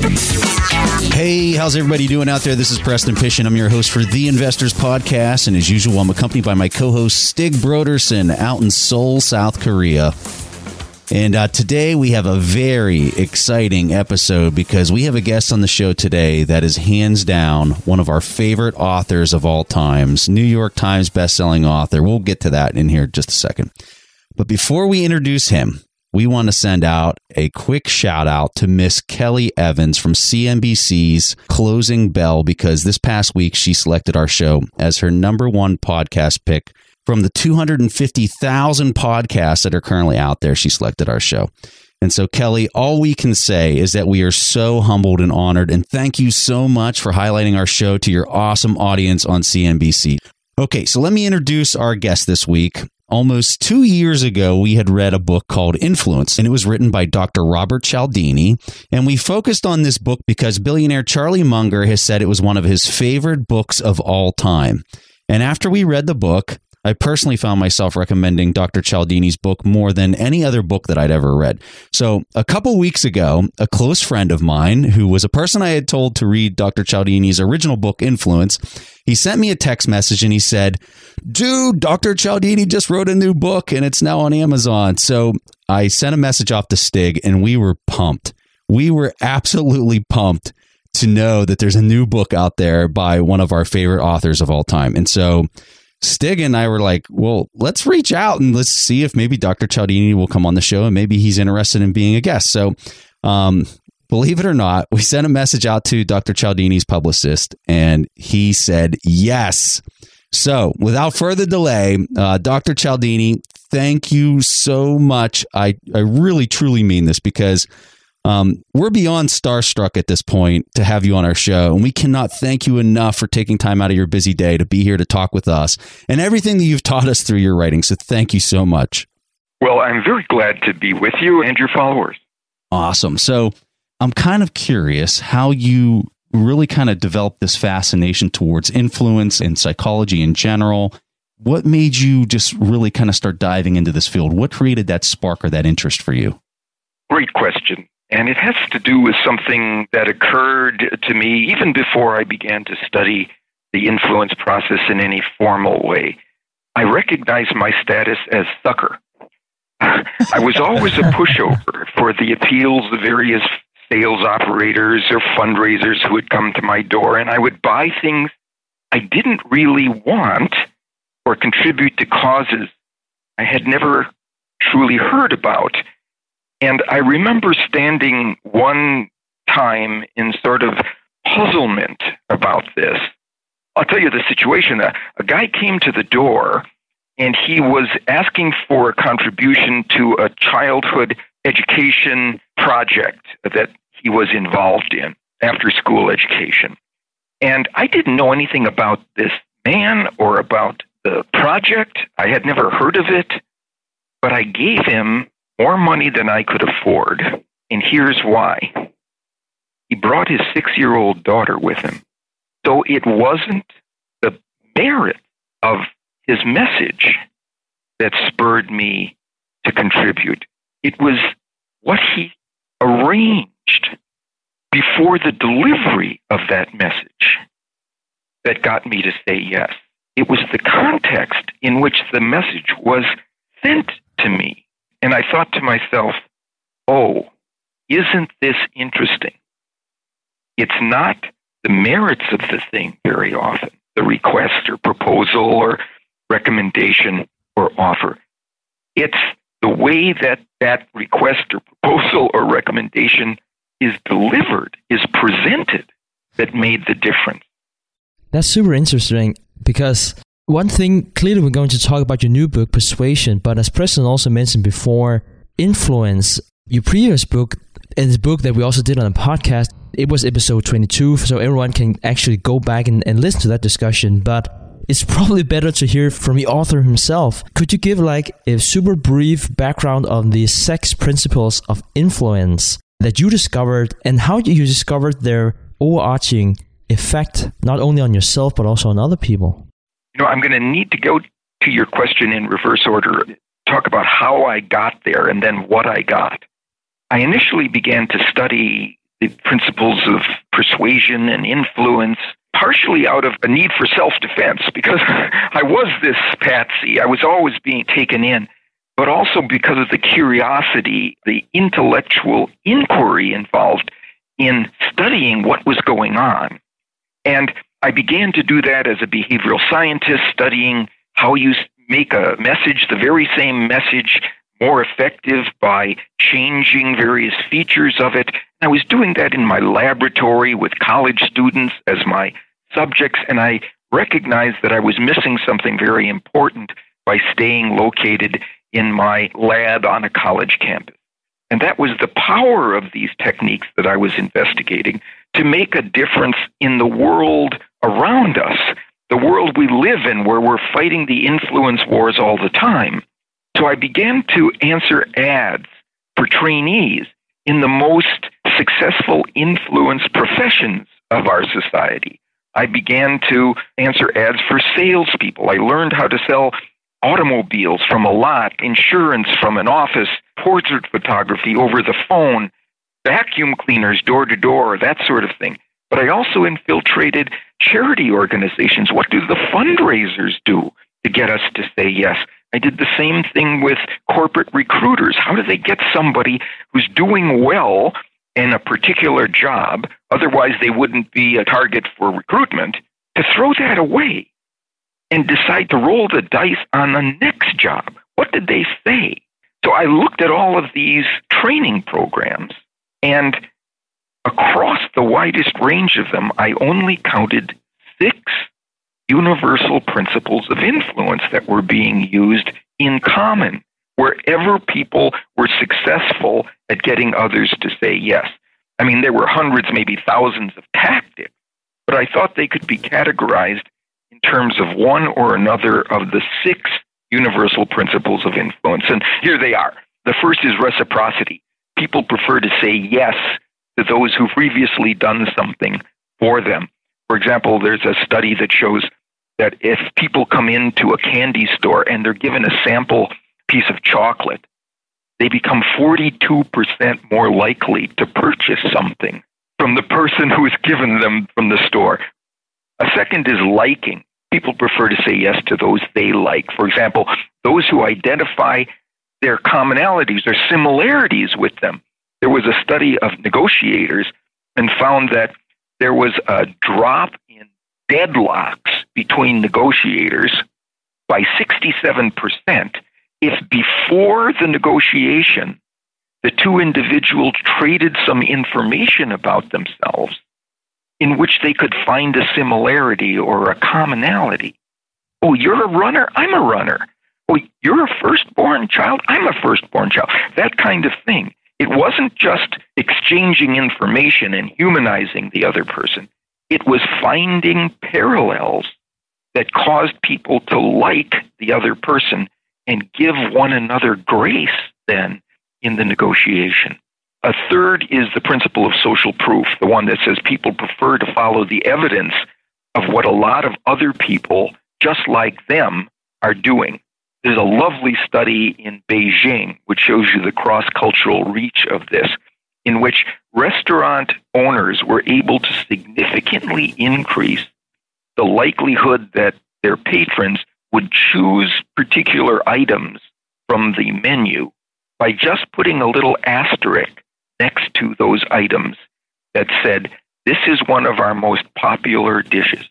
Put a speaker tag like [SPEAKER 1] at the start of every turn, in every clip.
[SPEAKER 1] Hey, how's everybody doing out there? This is Preston Pysh, and I'm your host for the Investors Podcast. And as usual, I'm accompanied by my co host, Stig Brodersen, out in Seoul, South Korea. And uh, today we have a very exciting episode because we have a guest on the show today that is hands down one of our favorite authors of all times, New York Times bestselling author. We'll get to that in here in just a second. But before we introduce him, we want to send out a quick shout out to Miss Kelly Evans from CNBC's Closing Bell because this past week she selected our show as her number one podcast pick from the 250,000 podcasts that are currently out there. She selected our show. And so, Kelly, all we can say is that we are so humbled and honored. And thank you so much for highlighting our show to your awesome audience on CNBC. Okay, so let me introduce our guest this week. Almost two years ago, we had read a book called Influence, and it was written by Dr. Robert Cialdini. And we focused on this book because billionaire Charlie Munger has said it was one of his favorite books of all time. And after we read the book, I personally found myself recommending Dr. Cialdini's book more than any other book that I'd ever read. So, a couple weeks ago, a close friend of mine, who was a person I had told to read Dr. Cialdini's original book, Influence, he sent me a text message and he said, Dude, Dr. Cialdini just wrote a new book and it's now on Amazon. So, I sent a message off to Stig and we were pumped. We were absolutely pumped to know that there's a new book out there by one of our favorite authors of all time. And so, Stig and I were like, well, let's reach out and let's see if maybe Dr. Cialdini will come on the show and maybe he's interested in being a guest. So, um, believe it or not, we sent a message out to Dr. Cialdini's publicist and he said yes. So, without further delay, uh, Dr. Cialdini, thank you so much. I, I really, truly mean this because um, we're beyond starstruck at this point to have you on our show, and we cannot thank you enough for taking time out of your busy day to be here to talk with us and everything that you've taught us through your writing. So thank you so much.
[SPEAKER 2] Well, I'm very glad to be with you and your followers.
[SPEAKER 1] Awesome. So I'm kind of curious how you really kind of developed this fascination towards influence and psychology in general. What made you just really kind of start diving into this field? What created that spark or that interest for you?
[SPEAKER 2] Great question. And it has to do with something that occurred to me even before I began to study the influence process in any formal way. I recognized my status as sucker. I was always a pushover for the appeals of various sales operators or fundraisers who would come to my door, and I would buy things I didn't really want or contribute to causes I had never truly heard about. And I remember standing one time in sort of puzzlement about this. I'll tell you the situation. A, a guy came to the door and he was asking for a contribution to a childhood education project that he was involved in, after school education. And I didn't know anything about this man or about the project. I had never heard of it, but I gave him more money than I could afford. And here's why he brought his six year old daughter with him. So it wasn't the merit of his message that spurred me to contribute, it was what he arranged before the delivery of that message that got me to say yes. It was the context in which the message was sent to me and I thought to myself, oh, isn't this interesting? It's not the merits of the thing very often, the request or proposal or recommendation or offer. It's the way that that request or proposal or recommendation is delivered, is presented, that made the difference.
[SPEAKER 3] That's super interesting because one thing, clearly, we're going to talk about your new book, Pre-Suasion, but as Preston also mentioned before, influence, your previous book, and this book that we also did on the podcast, it was episode 22, so everyone can actually go back and, and listen to that discussion. But it's probably better to hear from the author himself. Could you give like a super brief background on the six principles of influence that you discovered and how you discovered their overarching effect not only on yourself but also on other people?
[SPEAKER 2] I'm going to need to go to your question in reverse order. Talk about how I got there and then what I got. I initially began to study the principles of persuasion and influence partially out of a need for self defense because I was this patsy. I was always being taken in, but also because of the curiosity, the intellectual inquiry involved in studying what was going on. And I began to do that as a behavioral scientist, studying how you make a message, the very same message, more effective by changing various features of it. I was doing that in my laboratory with college students as my subjects, and I recognized that I was missing something very important by staying located in my lab on a college campus. And that was the power of these techniques that I was investigating to make a difference in the world around us, the world we live in, where we're fighting the influence wars all the time. So I began to answer ads for trainees in the most successful influence professions of our society. I began to answer ads for salespeople. I learned how to sell automobiles from a lot, insurance from an office, portrait photography over the phone, vacuum cleaners door to door, that sort of thing. But I also infiltrated charity organizations. What do the fundraisers do to get us to say yes? I did the same thing with corporate recruiters. How do they get somebody who's doing well in a particular job, otherwise they wouldn't be a target for recruitment, to throw that away and decide to roll the dice on the next job? What did they say? So I looked at all of these training programs and across the widest range of them, I only counted six universal principles of influence that were being used in common wherever people were successful at getting others to say yes. I mean, there were hundreds, maybe thousands of tactics, but I thought they could be categorized in terms of one or another of the six universal principles of influence. And here they are. The first is reciprocity. People prefer to say yes to those who've previously done something for them. For example, there's a study that shows that if people come into a candy store and they're given a sample piece of chocolate, they become 42% more likely to purchase something from the person who has given them from the store. A second is liking. People prefer to say yes to those they like. For example, those who identify their commonalities or similarities with them. There was a study of negotiators and found that there was a drop in deadlocks between negotiators by 67% if before the negotiation the two individuals traded some information about themselves in which they could find a similarity or a commonality. Oh, you're a runner? I'm a runner. Oh, you're a firstborn child? I'm a firstborn child. That kind of thing. It wasn't just exchanging information and humanizing the other person, it was finding parallels that caused people to like the other person and give one another grace then in the negotiation. A third is the principle of social proof, the one that says people prefer to follow the evidence of what a lot of other people just like them are doing. There's a lovely study in Beijing which shows you the cross cultural reach of this, in which restaurant owners were able to significantly increase the likelihood that their patrons would choose particular items from the menu by just putting a little asterisk next to those items that said, This is one of our most popular dishes.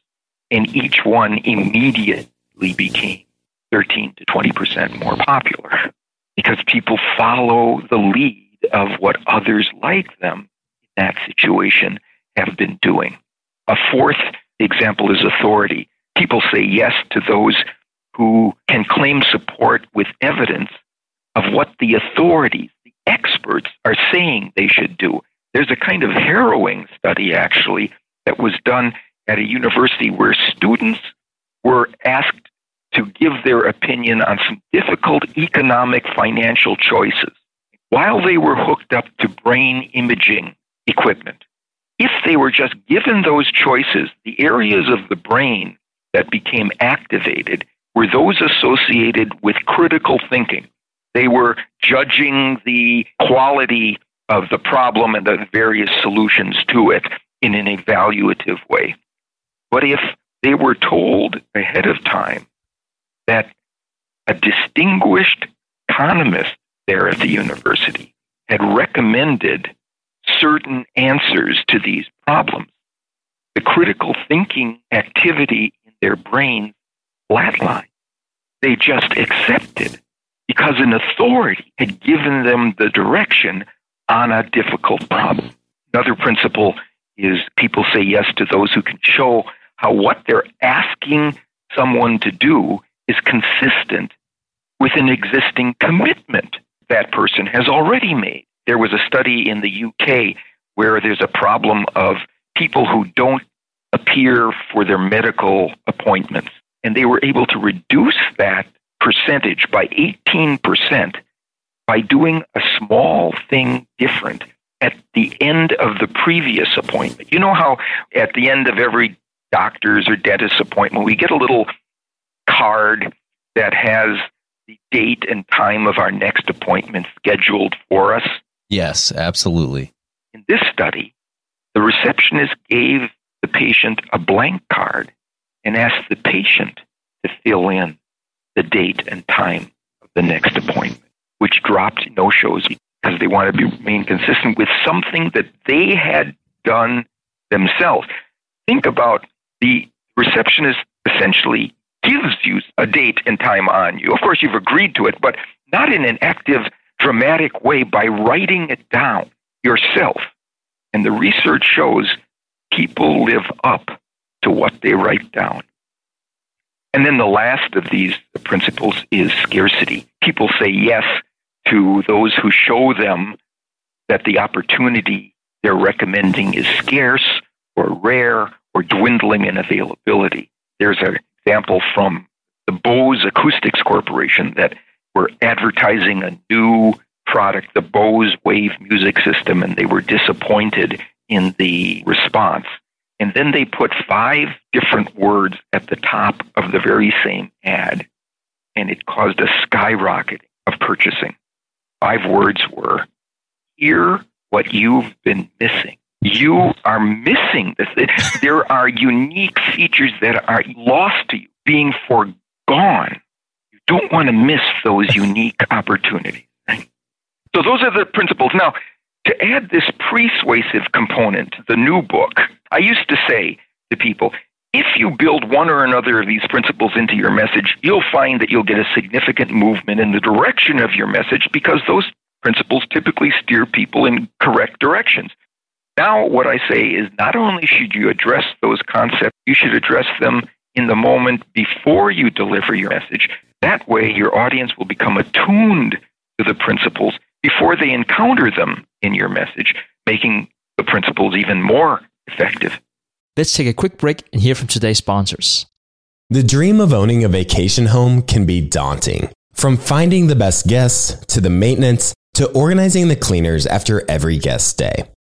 [SPEAKER 2] And each one immediately became 13 to 20% more popular because people follow the lead of what others like them in that situation have been doing. A fourth example is authority. People say yes to those who can claim support with evidence of what the authorities, the experts, are saying they should do. There's a kind of harrowing study, actually, that was done at a university where students were asked to give their opinion on some difficult economic financial choices while they were hooked up to brain imaging equipment. If they were just given those choices, the areas of the brain that became activated were those associated with critical thinking. They were judging the quality of the problem and the various solutions to it in an evaluative way. But if they were told ahead of time that a distinguished economist there at the university had recommended certain answers to these problems. The critical thinking activity in their brains flatlined. They just accepted because an authority had given them the direction on a difficult problem. Another principle is people say yes to those who can show how what they're asking someone to do is consistent with an existing commitment that person has already made. There was a study in the UK where there's a problem of people who don't appear for their medical appointments. And they were able to reduce that percentage by 18% by doing a small thing different at the end of the previous appointment. You know how at the end of every doctor's or dentist's appointment, we get a little card that has the date and time of our next appointment scheduled for us?
[SPEAKER 1] Yes, absolutely.
[SPEAKER 2] In this study, the receptionist gave the patient a blank card and asked the patient to fill in the date and time of the next appointment, which dropped no shows because they wanted to remain consistent with something that they had done themselves. Think about the receptionist essentially gives you a date and time on you. Of course, you've agreed to it, but not in an active, dramatic way by writing it down yourself. And the research shows people live up to what they write down. And then the last of these principles is scarcity. People say yes to those who show them that the opportunity they're recommending is scarce or rare or dwindling in availability. There's an example from the Bose Acoustics Corporation that were advertising a new product, the Bose Wave music system, and they were disappointed in the response. And then they put five different words at the top of the very same ad, and it caused a skyrocket of purchasing. Five words were, Hear what you've been missing. You are missing this. There are unique features that are lost to you, being foregone. You don't want to miss those unique opportunities. So those are the principles. Now, to add this persuasive component the new book, I used to say to people, if you build one or another of these principles into your message, you'll find that you'll get a significant movement in the direction of your message because those principles typically steer people in correct directions. Now, what I say is not only should you address those concepts, you should address them in the moment before you deliver your message. That way, your audience will become attuned to the principles before they encounter them in your message, making the principles even more effective.
[SPEAKER 3] Let's take a quick break and hear from today's sponsors.
[SPEAKER 4] The dream of owning a vacation home can be daunting. From finding the best guests to the maintenance to organizing the cleaners after every guest stay.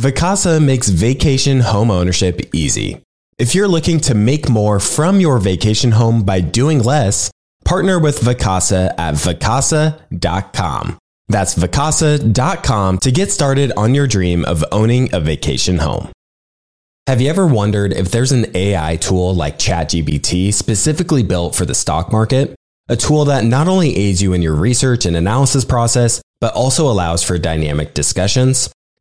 [SPEAKER 4] Vacasa makes vacation home ownership easy. If you're looking to make more from your vacation home by doing less, partner with Vacasa at vacasa.com. That's vacasa.com to get started on your dream of owning a vacation home. Have you ever wondered if there's an AI tool like ChatGPT specifically built for the stock market? A tool that not only aids you in your research and analysis process, but also allows for dynamic discussions?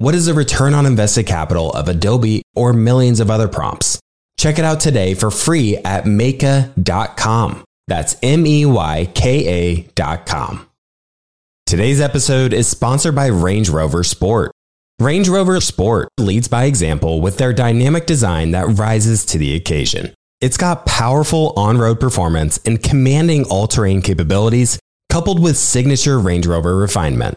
[SPEAKER 4] What is the return on invested capital of Adobe or millions of other prompts? Check it out today for free at Meyka.com. That's M E Y K A.com. Today's episode is sponsored by Range Rover Sport. Range Rover Sport leads by example with their dynamic design that rises to the occasion. It's got powerful on road performance and commanding all terrain capabilities, coupled with signature Range Rover refinement.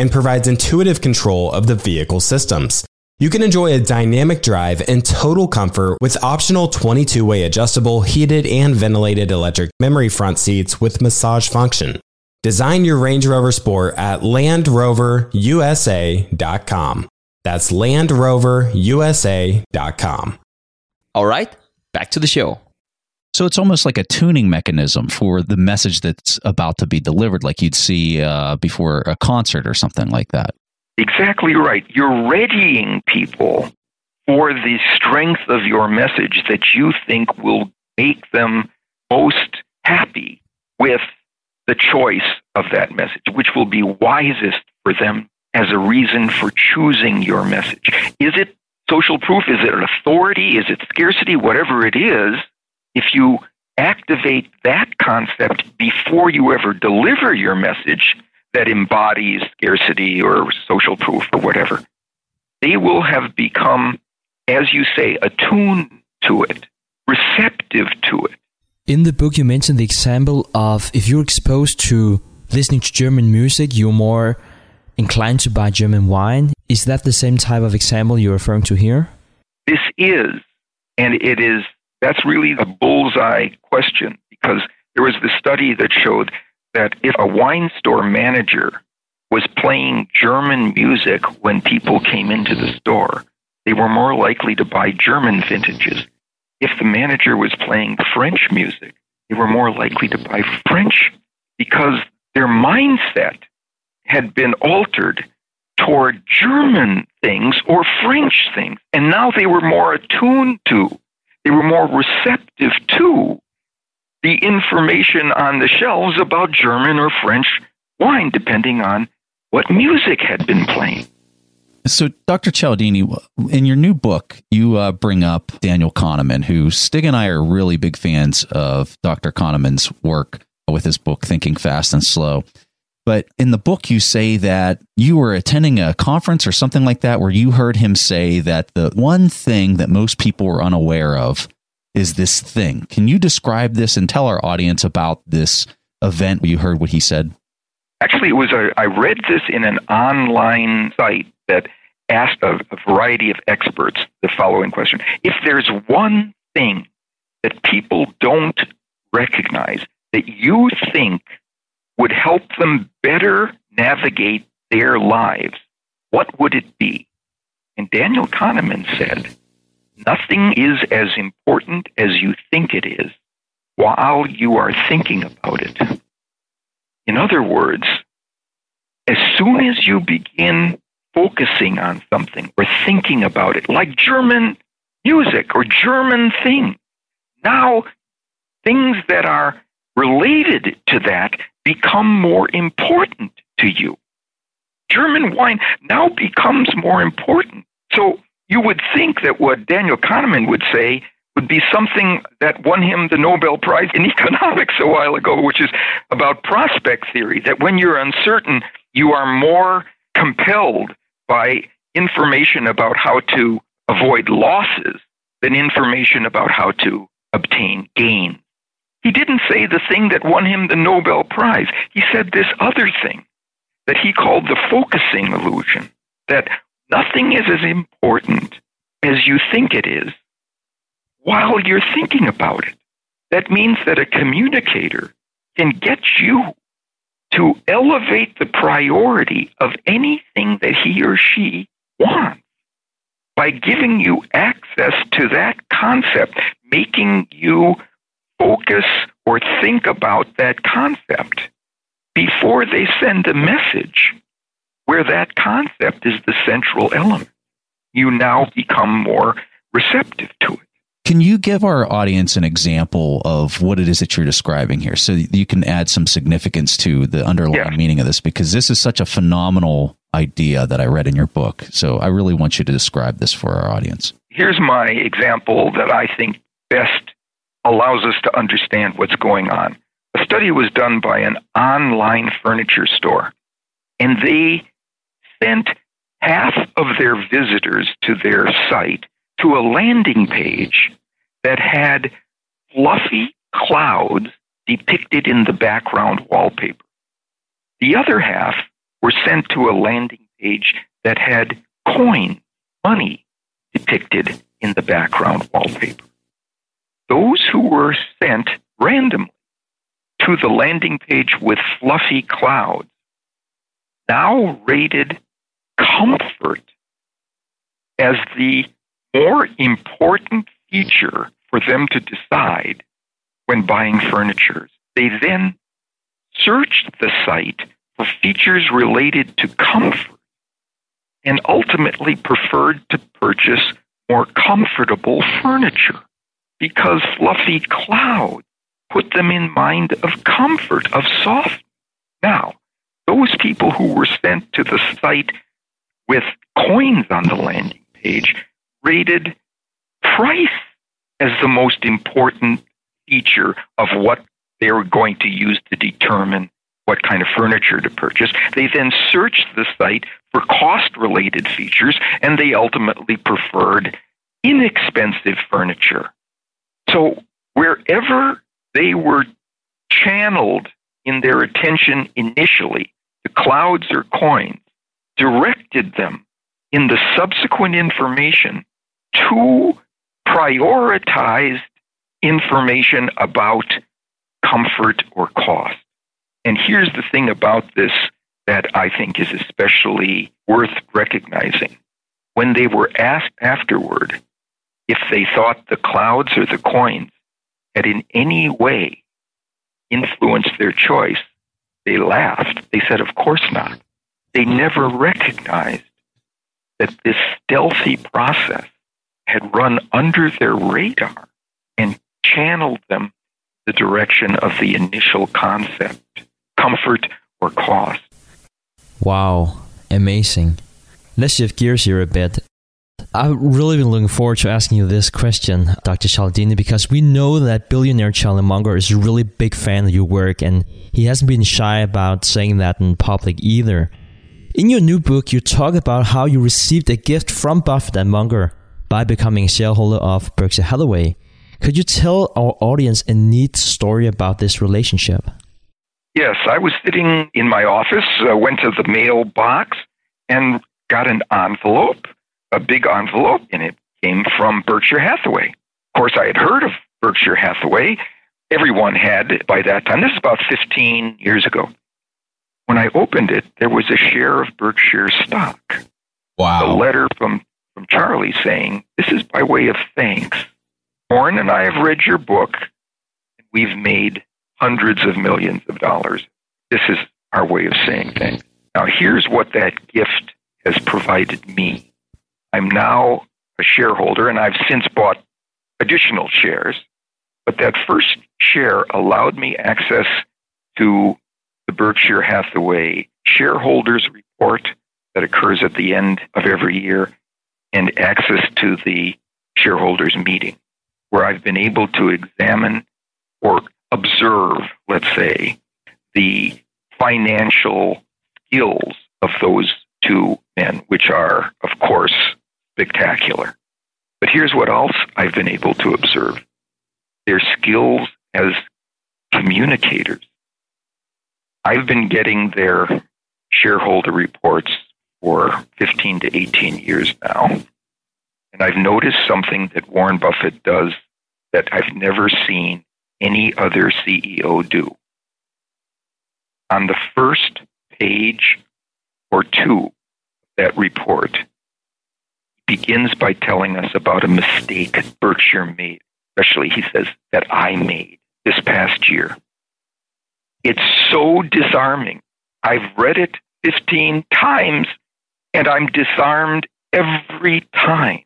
[SPEAKER 4] and provides intuitive control of the vehicle systems. You can enjoy a dynamic drive and total comfort with optional 22 way adjustable, heated, and ventilated electric memory front seats with massage function. Design your Range Rover Sport at LandRoverUSA.com. That's LandRoverUSA.com.
[SPEAKER 3] All right, back to the show.
[SPEAKER 1] So it's almost like a tuning mechanism for the message that's about to be delivered, like you'd see uh, before a concert or something like that.
[SPEAKER 2] Exactly right. You're readying people for the strength of your message that you think will make them most happy with the choice of that message, which will be wisest for them as a reason for choosing your message. Is it social proof? Is it an authority? Is it scarcity? Whatever it is, if you activate that concept before you ever deliver your message, that embodies scarcity or social proof or whatever, they will have become, as you say, attuned to it, receptive to it.
[SPEAKER 3] In the book, you mentioned the example of if you're exposed to listening to German music, you're more inclined to buy German wine. Is that the same type of example you're referring to here?
[SPEAKER 2] This is, and it is, that's really the bullseye question because there was this study that showed that if a wine store manager was playing German music when people came into the store, they were more likely to buy German vintages. If the manager was playing French music, they were more likely to buy French because their mindset had been altered toward German things or French things. And now they were more attuned to, they were more receptive to the information on the shelves about German or French wine, depending on what music had been playing.
[SPEAKER 1] So, Dr. Cialdini, in your new book, you uh, bring up Daniel Kahneman, who Stig and I are really big fans of Dr. Kahneman's work with his book, Thinking Fast and Slow. But in the book, you say that you were attending a conference or something like that where you heard him say that the one thing that most people were unaware of is this thing. Can you describe this and tell our audience about this event where you heard what he said?
[SPEAKER 2] Actually, it was a, I read this in an online site that asked a, a variety of experts the following question If there's one thing that people don't recognize that you think would help them better navigate their lives, what would it be? And Daniel Kahneman said, Nothing is as important as you think it is while you are thinking about it. In other words, as soon as you begin focusing on something or thinking about it, like German music or German thing, now things that are related to that become more important to you. German wine now becomes more important. So you would think that what Daniel Kahneman would say would be something that won him the Nobel Prize in economics a while ago, which is about prospect theory, that when you're uncertain, you are more compelled by information about how to avoid losses than information about how to obtain gain. He didn't say the thing that won him the Nobel Prize. He said this other thing that he called the focusing illusion that nothing is as important as you think it is while you're thinking about it. That means that a communicator can get you to elevate the priority of anything that he or she wants by giving you access to that concept, making you focus or think about that concept before they send a message where that concept is the central element. You now become more receptive to it.
[SPEAKER 1] Can you give our audience an example of what it is that you're describing here so you can add some significance to the underlying yeah. meaning of this? Because this is such a phenomenal idea that I read in your book. So I really want you to describe this for our audience.
[SPEAKER 2] Here's my example that I think best allows us to understand what's going on. A study was done by an online furniture store, and they sent half of their visitors to their site to a landing page that had fluffy clouds depicted in the background wallpaper. The other half were sent to a landing page that had coin, money, depicted in the background wallpaper. Those who were sent randomly to the landing page with fluffy clouds now rated comfort as the more important feature for them to decide when buying furniture. They then searched the site for features related to comfort and ultimately preferred to purchase more comfortable furniture because fluffy clouds put them in mind of comfort, of soft. Now, those people who were sent to the site with coins on the landing page rated price as the most important feature of what they were going to use to determine what kind of furniture to purchase. They then searched the site for cost related features and they ultimately preferred inexpensive furniture. So wherever they were channeled in their attention initially, the clouds or coins directed them in the subsequent information to prioritized information about comfort or cost. And here's the thing about this that I think is especially worth recognizing. When they were asked afterward if they thought the clouds or the coins had in any way influenced their choice, they laughed. They said, Of course not. They never recognized that this stealthy process had run under their radar and channeled them the direction of the initial concept comfort or cost.
[SPEAKER 3] Wow, amazing. Let's shift gears here a bit. I've really been looking forward to asking you this question, Dr. Cialdini, because we know that billionaire Charlie Munger is a really big fan of your work, and he hasn't been shy about saying that in public either. In your new book, you talk about how you received a gift from Buffett and Munger by becoming a shareholder of Berkshire Hathaway. Could you tell our audience a neat story about this relationship?
[SPEAKER 2] Yes, I was sitting in my office, uh, went to the mailbox, and got an envelope, a big envelope, and it came from Berkshire Hathaway. Of course, I had heard of Berkshire Hathaway. Everyone had by that time. This is about 15 years ago. When I opened it, there was a share of Berkshire stock.
[SPEAKER 1] Wow.
[SPEAKER 2] A letter from, from Charlie saying, This is by way of thanks. Warren and I have read your book, and we've made hundreds of millions of dollars. This is our way of saying thanks. Now, here's what that gift has provided me. I'm now a shareholder, and I've since bought additional shares. But that first share allowed me access to the Berkshire Hathaway shareholders report that occurs at the end of every year and access to the shareholders meeting where I've been able to examine or observe, let's say, the financial skills of those two men, which are, of course, spectacular. But here's what else I've been able to observe their skills as communicators. I've been getting their shareholder reports for 15 to 18 years now. And I've noticed something that Warren Buffett does that I've never seen any other CEO do. On the first page or two of that report, begins by telling us about a mistake Berkshire made, especially, he says, that I made this past year. It's so disarming. I've read it 15 times and I'm disarmed every time.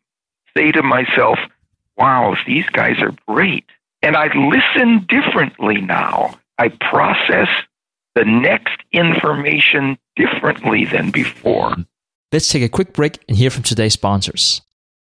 [SPEAKER 2] Say to myself, wow, these guys are great. And I listen differently now. I process the next information differently than before.
[SPEAKER 3] Let's take a quick break and hear from today's sponsors.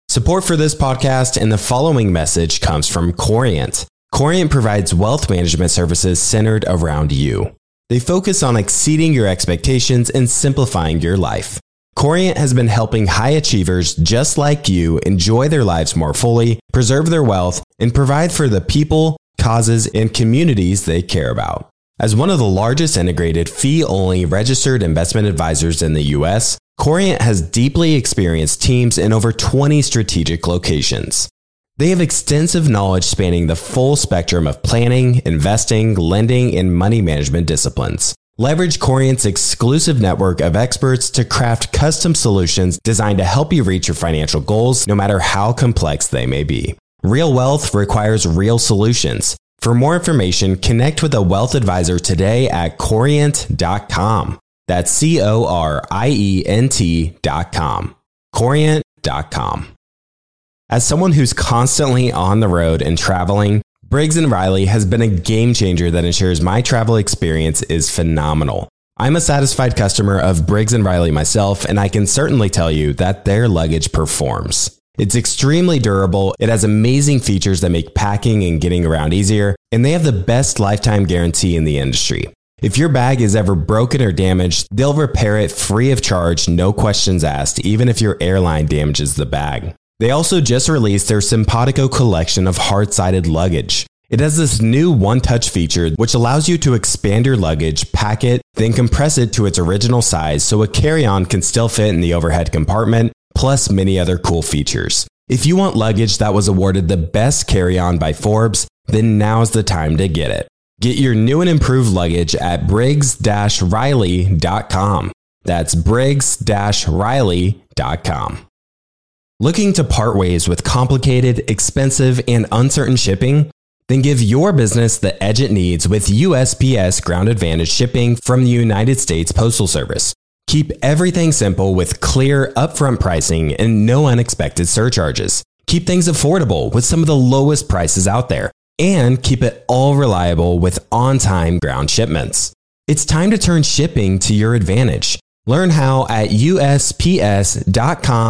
[SPEAKER 4] Support for this podcast and the following message comes from Corient. Corient provides wealth management services centered around you. They focus on exceeding your expectations and simplifying your life. Corient has been helping high achievers just like you enjoy their lives more fully, preserve their wealth, and provide for the people, causes, and communities they care about. As one of the largest integrated fee only registered investment advisors in the US, Corient has deeply experienced teams in over 20 strategic locations. They have extensive knowledge spanning the full spectrum of planning, investing, lending, and money management disciplines. Leverage Corient's exclusive network of experts to craft custom solutions designed to help you reach your financial goals, no matter how complex they may be. Real wealth requires real solutions. For more information, connect with a wealth advisor today at corient.com. That's C O R I E N T.com. Corient.com. As someone who's constantly on the road and traveling, Briggs & Riley has been a game changer that ensures my travel experience is phenomenal. I'm a satisfied customer of Briggs & Riley myself, and I can certainly tell you that their luggage performs. It's extremely durable, it has amazing features that make packing and getting around easier, and they have the best lifetime guarantee in the industry. If your bag is ever broken or damaged, they'll repair it free of charge, no questions asked, even if your airline damages the bag. They also just released their Simpatico collection of hard sided luggage. It has this new one touch feature which allows you to expand your luggage, pack it, then compress it to its original size so a carry on can still fit in the overhead compartment, plus many other cool features. If you want luggage that was awarded the best carry on by Forbes, then now's the time to get it. Get your new and improved luggage at briggs riley.com. That's briggs riley.com. Looking to part ways with complicated, expensive, and uncertain shipping? Then give your business the edge it needs with USPS Ground Advantage shipping from the United States Postal Service. Keep everything simple with clear, upfront pricing and no unexpected surcharges. Keep things affordable with some of the lowest prices out there. And keep it all reliable with on time ground shipments. It's time to turn shipping to your advantage. Learn how at usps.com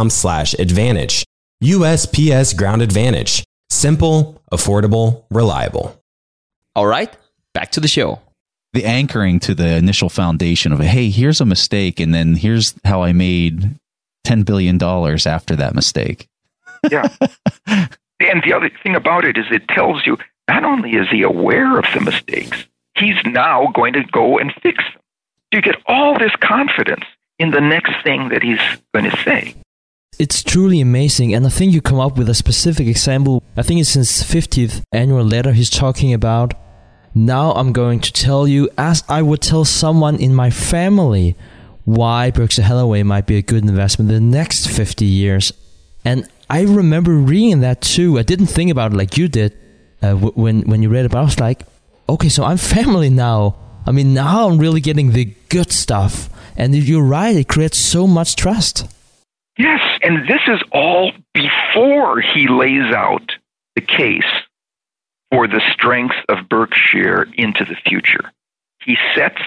[SPEAKER 4] slash advantage. USPS Ground Advantage. Simple, affordable, reliable.
[SPEAKER 3] All right, back to the show.
[SPEAKER 1] The anchoring to the initial foundation of, hey, here's a mistake, and then here's how I made $10 billion after that mistake.
[SPEAKER 2] yeah. And the other thing about it is it tells you not only is he aware of the mistakes, he's now going to go and fix them you get all this confidence in the next thing that he's going to say.
[SPEAKER 3] It's truly amazing. And I think you come up with a specific example. I think it's his 50th annual letter. He's talking about now I'm going to tell you, as I would tell someone in my family, why Berkshire Hathaway might be a good investment in the next 50 years. And I remember reading that too. I didn't think about it like you did uh, when, when you read it, but I was like, okay, so I'm family now I mean, now I'm really getting the good stuff. And you're right, it creates so much trust.
[SPEAKER 2] Yes, and this is all before he lays out the case for the strength of Berkshire into the future. He sets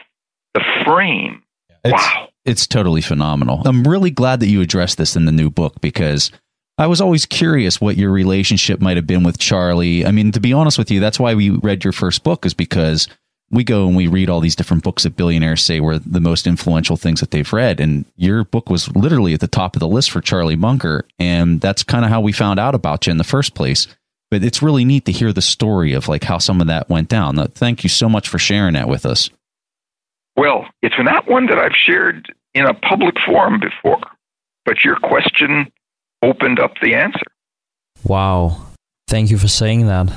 [SPEAKER 2] the frame.
[SPEAKER 1] It's,
[SPEAKER 2] wow.
[SPEAKER 1] It's totally phenomenal. I'm really glad that you addressed this in the new book because I was always curious what your relationship might have been with Charlie. I mean, to be honest with you, that's why we read your first book, is because we go and we read all these different books that billionaires say were the most influential things that they've read. And your book was literally at the top of the list for Charlie Munger. And that's kind of how we found out about you in the first place. But it's really neat to hear the story of like how some of that went down. Thank you so much for sharing that with us.
[SPEAKER 2] Well, it's not one that I've shared in a public forum before, but your question opened up the answer.
[SPEAKER 3] Wow. Thank you for saying that.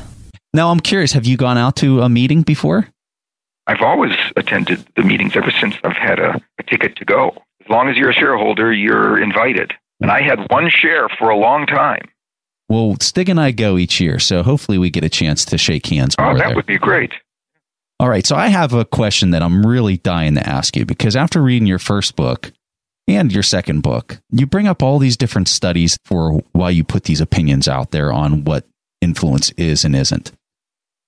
[SPEAKER 1] Now, I'm curious have you gone out to a meeting before?
[SPEAKER 2] I've always attended the meetings ever since I've had a, a ticket to go. As long as you're a shareholder, you're invited. And I had one share for a long time.
[SPEAKER 1] Well, Stig and I go each year, so hopefully we get a chance to shake hands.
[SPEAKER 2] Oh, that
[SPEAKER 1] there.
[SPEAKER 2] would be great.
[SPEAKER 1] All right, so I have a question that I'm really dying to ask you because after reading your first book and your second book, you bring up all these different studies for why you put these opinions out there on what influence is and isn't.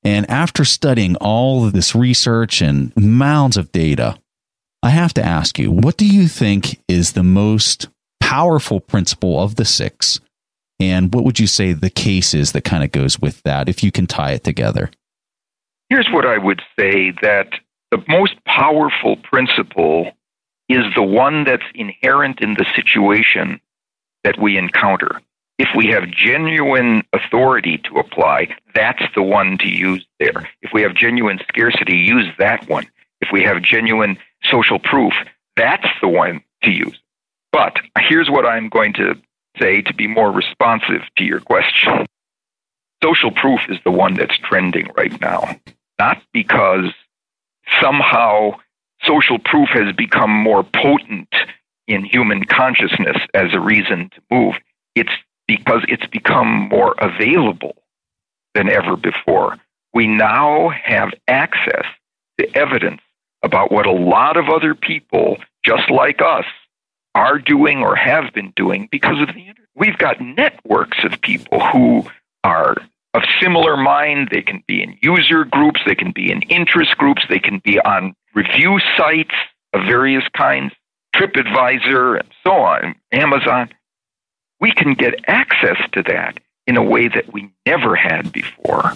[SPEAKER 1] And after studying all of this research and mounds of data, I have to ask you, what do you think is the most powerful principle of the six? And what would you say the case is that kind of goes with that, if you can tie it together?
[SPEAKER 2] Here's what I would say that the most powerful principle is the one that's inherent in the situation that we encounter. If we have genuine authority to apply, that's the one to use there. If we have genuine scarcity, use that one. If we have genuine social proof, that's the one to use. But here's what I'm going to say to be more responsive to your question. Social proof is the one that's trending right now not because somehow social proof has become more potent in human consciousness as a reason to move. It's because it's become more available than ever before. We now have access to evidence about what a lot of other people, just like us, are doing or have been doing because of the internet. We've got networks of people who are of similar mind. They can be in user groups, they can be in interest groups, they can be on review sites of various kinds, TripAdvisor, and so on, Amazon. We can get access to that in a way that we never had before.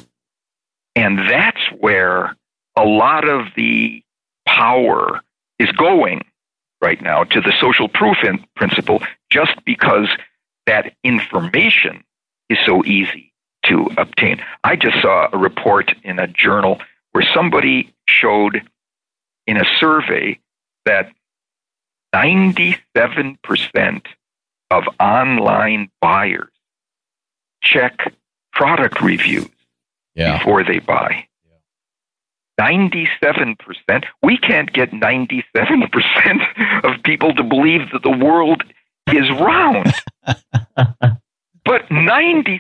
[SPEAKER 2] And that's where a lot of the power is going right now to the social proof principle, just because that information is so easy to obtain. I just saw a report in a journal where somebody showed in a survey that 97% of online buyers check product reviews yeah. before they buy. 97%. We can't get 97% of people to believe that the world is round. But 97%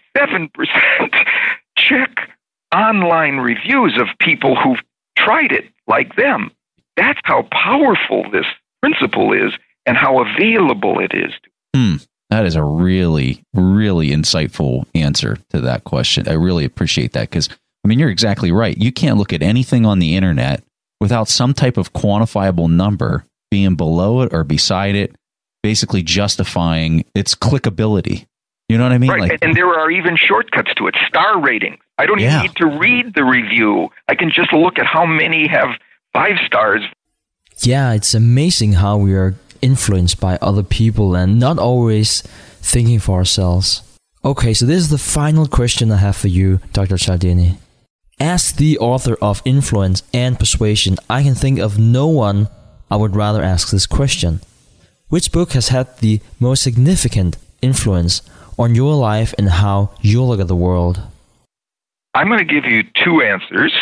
[SPEAKER 2] check online reviews of people who've tried it like them. That's how powerful this principle is and how available it is.
[SPEAKER 1] Hmm. That is a really, really insightful answer to that question. I really appreciate that because, I mean, you're exactly right. You can't look at anything on the internet without some type of quantifiable number being below it or beside it, basically justifying its clickability. You know what I mean?
[SPEAKER 2] Right. Like, and there are even shortcuts to it. Star ratings. I don't yeah. even need to read the review. I can just look at how many have five stars.
[SPEAKER 3] Yeah, it's amazing how we are influenced by other people and not always thinking for ourselves. Okay, so this is the final question I have for you, Dr. Cialdini. As the author of Influence and Pre-Suasion, I can think of no one I would rather ask this question. Which book has had the most significant influence on your life and how you look at the world?
[SPEAKER 2] I'm going to give you two answers.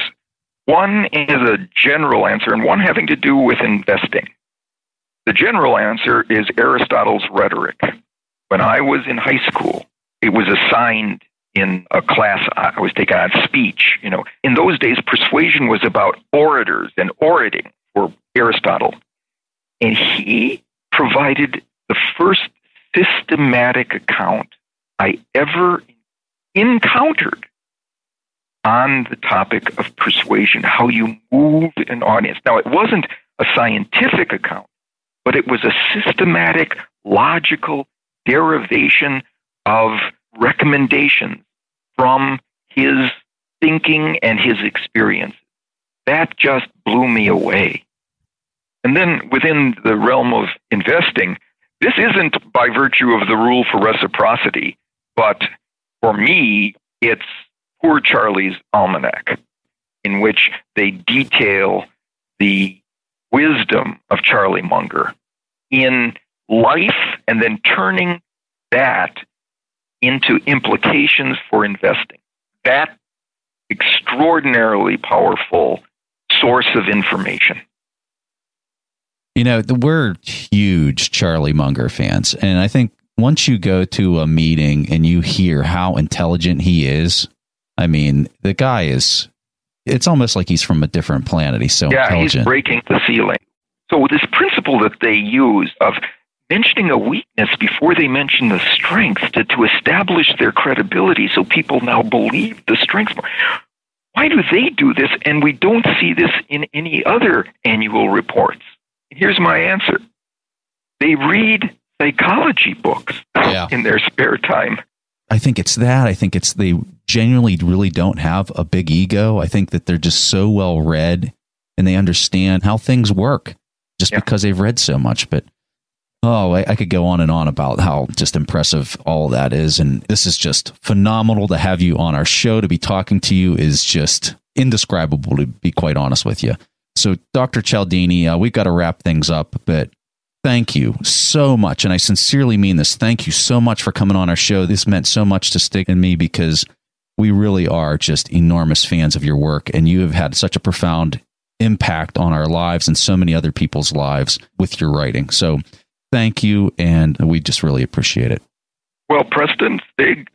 [SPEAKER 2] One is a general answer, and one having to do with investing. The general answer is Aristotle's rhetoric. When I was in high school, it was assigned in a class I was taking on speech. You know, in those days, persuasion was about orators and orating for Aristotle, and he provided the first systematic account I ever encountered on the topic of persuasion, how you move an audience. Now, it wasn't a scientific account, but it was a systematic, logical derivation of recommendations from his thinking and his experience. that just blew me away. And then within the realm of investing, this isn't by virtue of the rule for reciprocity, but for me, it's Poor Charlie's Almanack, in which they detail the wisdom of Charlie Munger in life and then turning that into implications for investing. That extraordinarily powerful source of information.
[SPEAKER 1] You know, we're huge Charlie Munger fans. And I think once you go to a meeting and you hear how intelligent he is, I mean, the guy is, it's almost like he's from a different planet. He's so
[SPEAKER 2] yeah,
[SPEAKER 1] intelligent.
[SPEAKER 2] he's breaking the ceiling. So, this principle that they use of mentioning a weakness before they mention the strength to, to establish their credibility so people now believe the strength more. Why do they do this and we don't see this in any other annual reports? Here's my answer they read psychology books
[SPEAKER 1] Yeah.
[SPEAKER 2] in their spare time.
[SPEAKER 1] I think it's that. I think it's they genuinely really don't have a big ego. I think that they're just so well read and they understand how things work just
[SPEAKER 2] Yeah.
[SPEAKER 1] because they've read so much. But oh, I, I could go on and on about how just impressive all that is. And this is just phenomenal to have you on our show. To be talking to you is just indescribable, to be quite honest with you. So, Dr. Cialdini, uh, we've got to wrap things up, but thank you so much. And I sincerely mean this. Thank you so much for coming on our show. This meant so much to Stig and me because we really are just enormous fans of your work. And you have had such a profound impact on our lives and so many other people's lives with your writing. So thank you. And we just really appreciate it.
[SPEAKER 2] Well, Preston, thank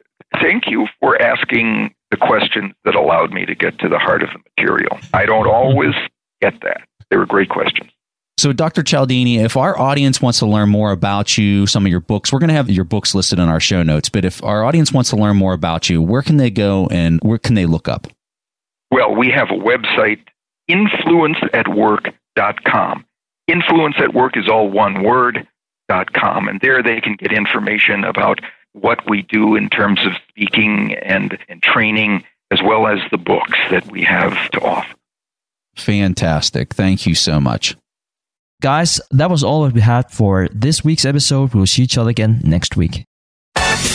[SPEAKER 2] you for asking the questions that allowed me to get to the heart of the material. I don't always get that. They were great questions.
[SPEAKER 1] So, Dr. Cialdini, if our audience wants to learn more about you, some of your books, we're going to have your books listed in our show notes. But if our audience wants to learn more about you, where can they go and where can they look up?
[SPEAKER 2] Well, we have a website, influenceatwork.com. Influence at Work is all one word, .com. And there they can get information about what we do in terms of speaking and, and training, as well as the books that we have to offer.
[SPEAKER 1] Fantastic. Thank you so much.
[SPEAKER 3] Guys, that was all that we had for this week's episode. We'll see each other again next week.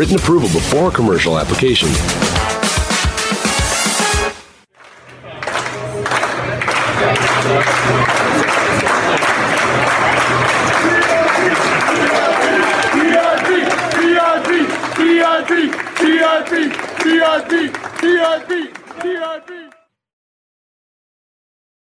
[SPEAKER 5] written approval before commercial application.
[SPEAKER 6] TIP.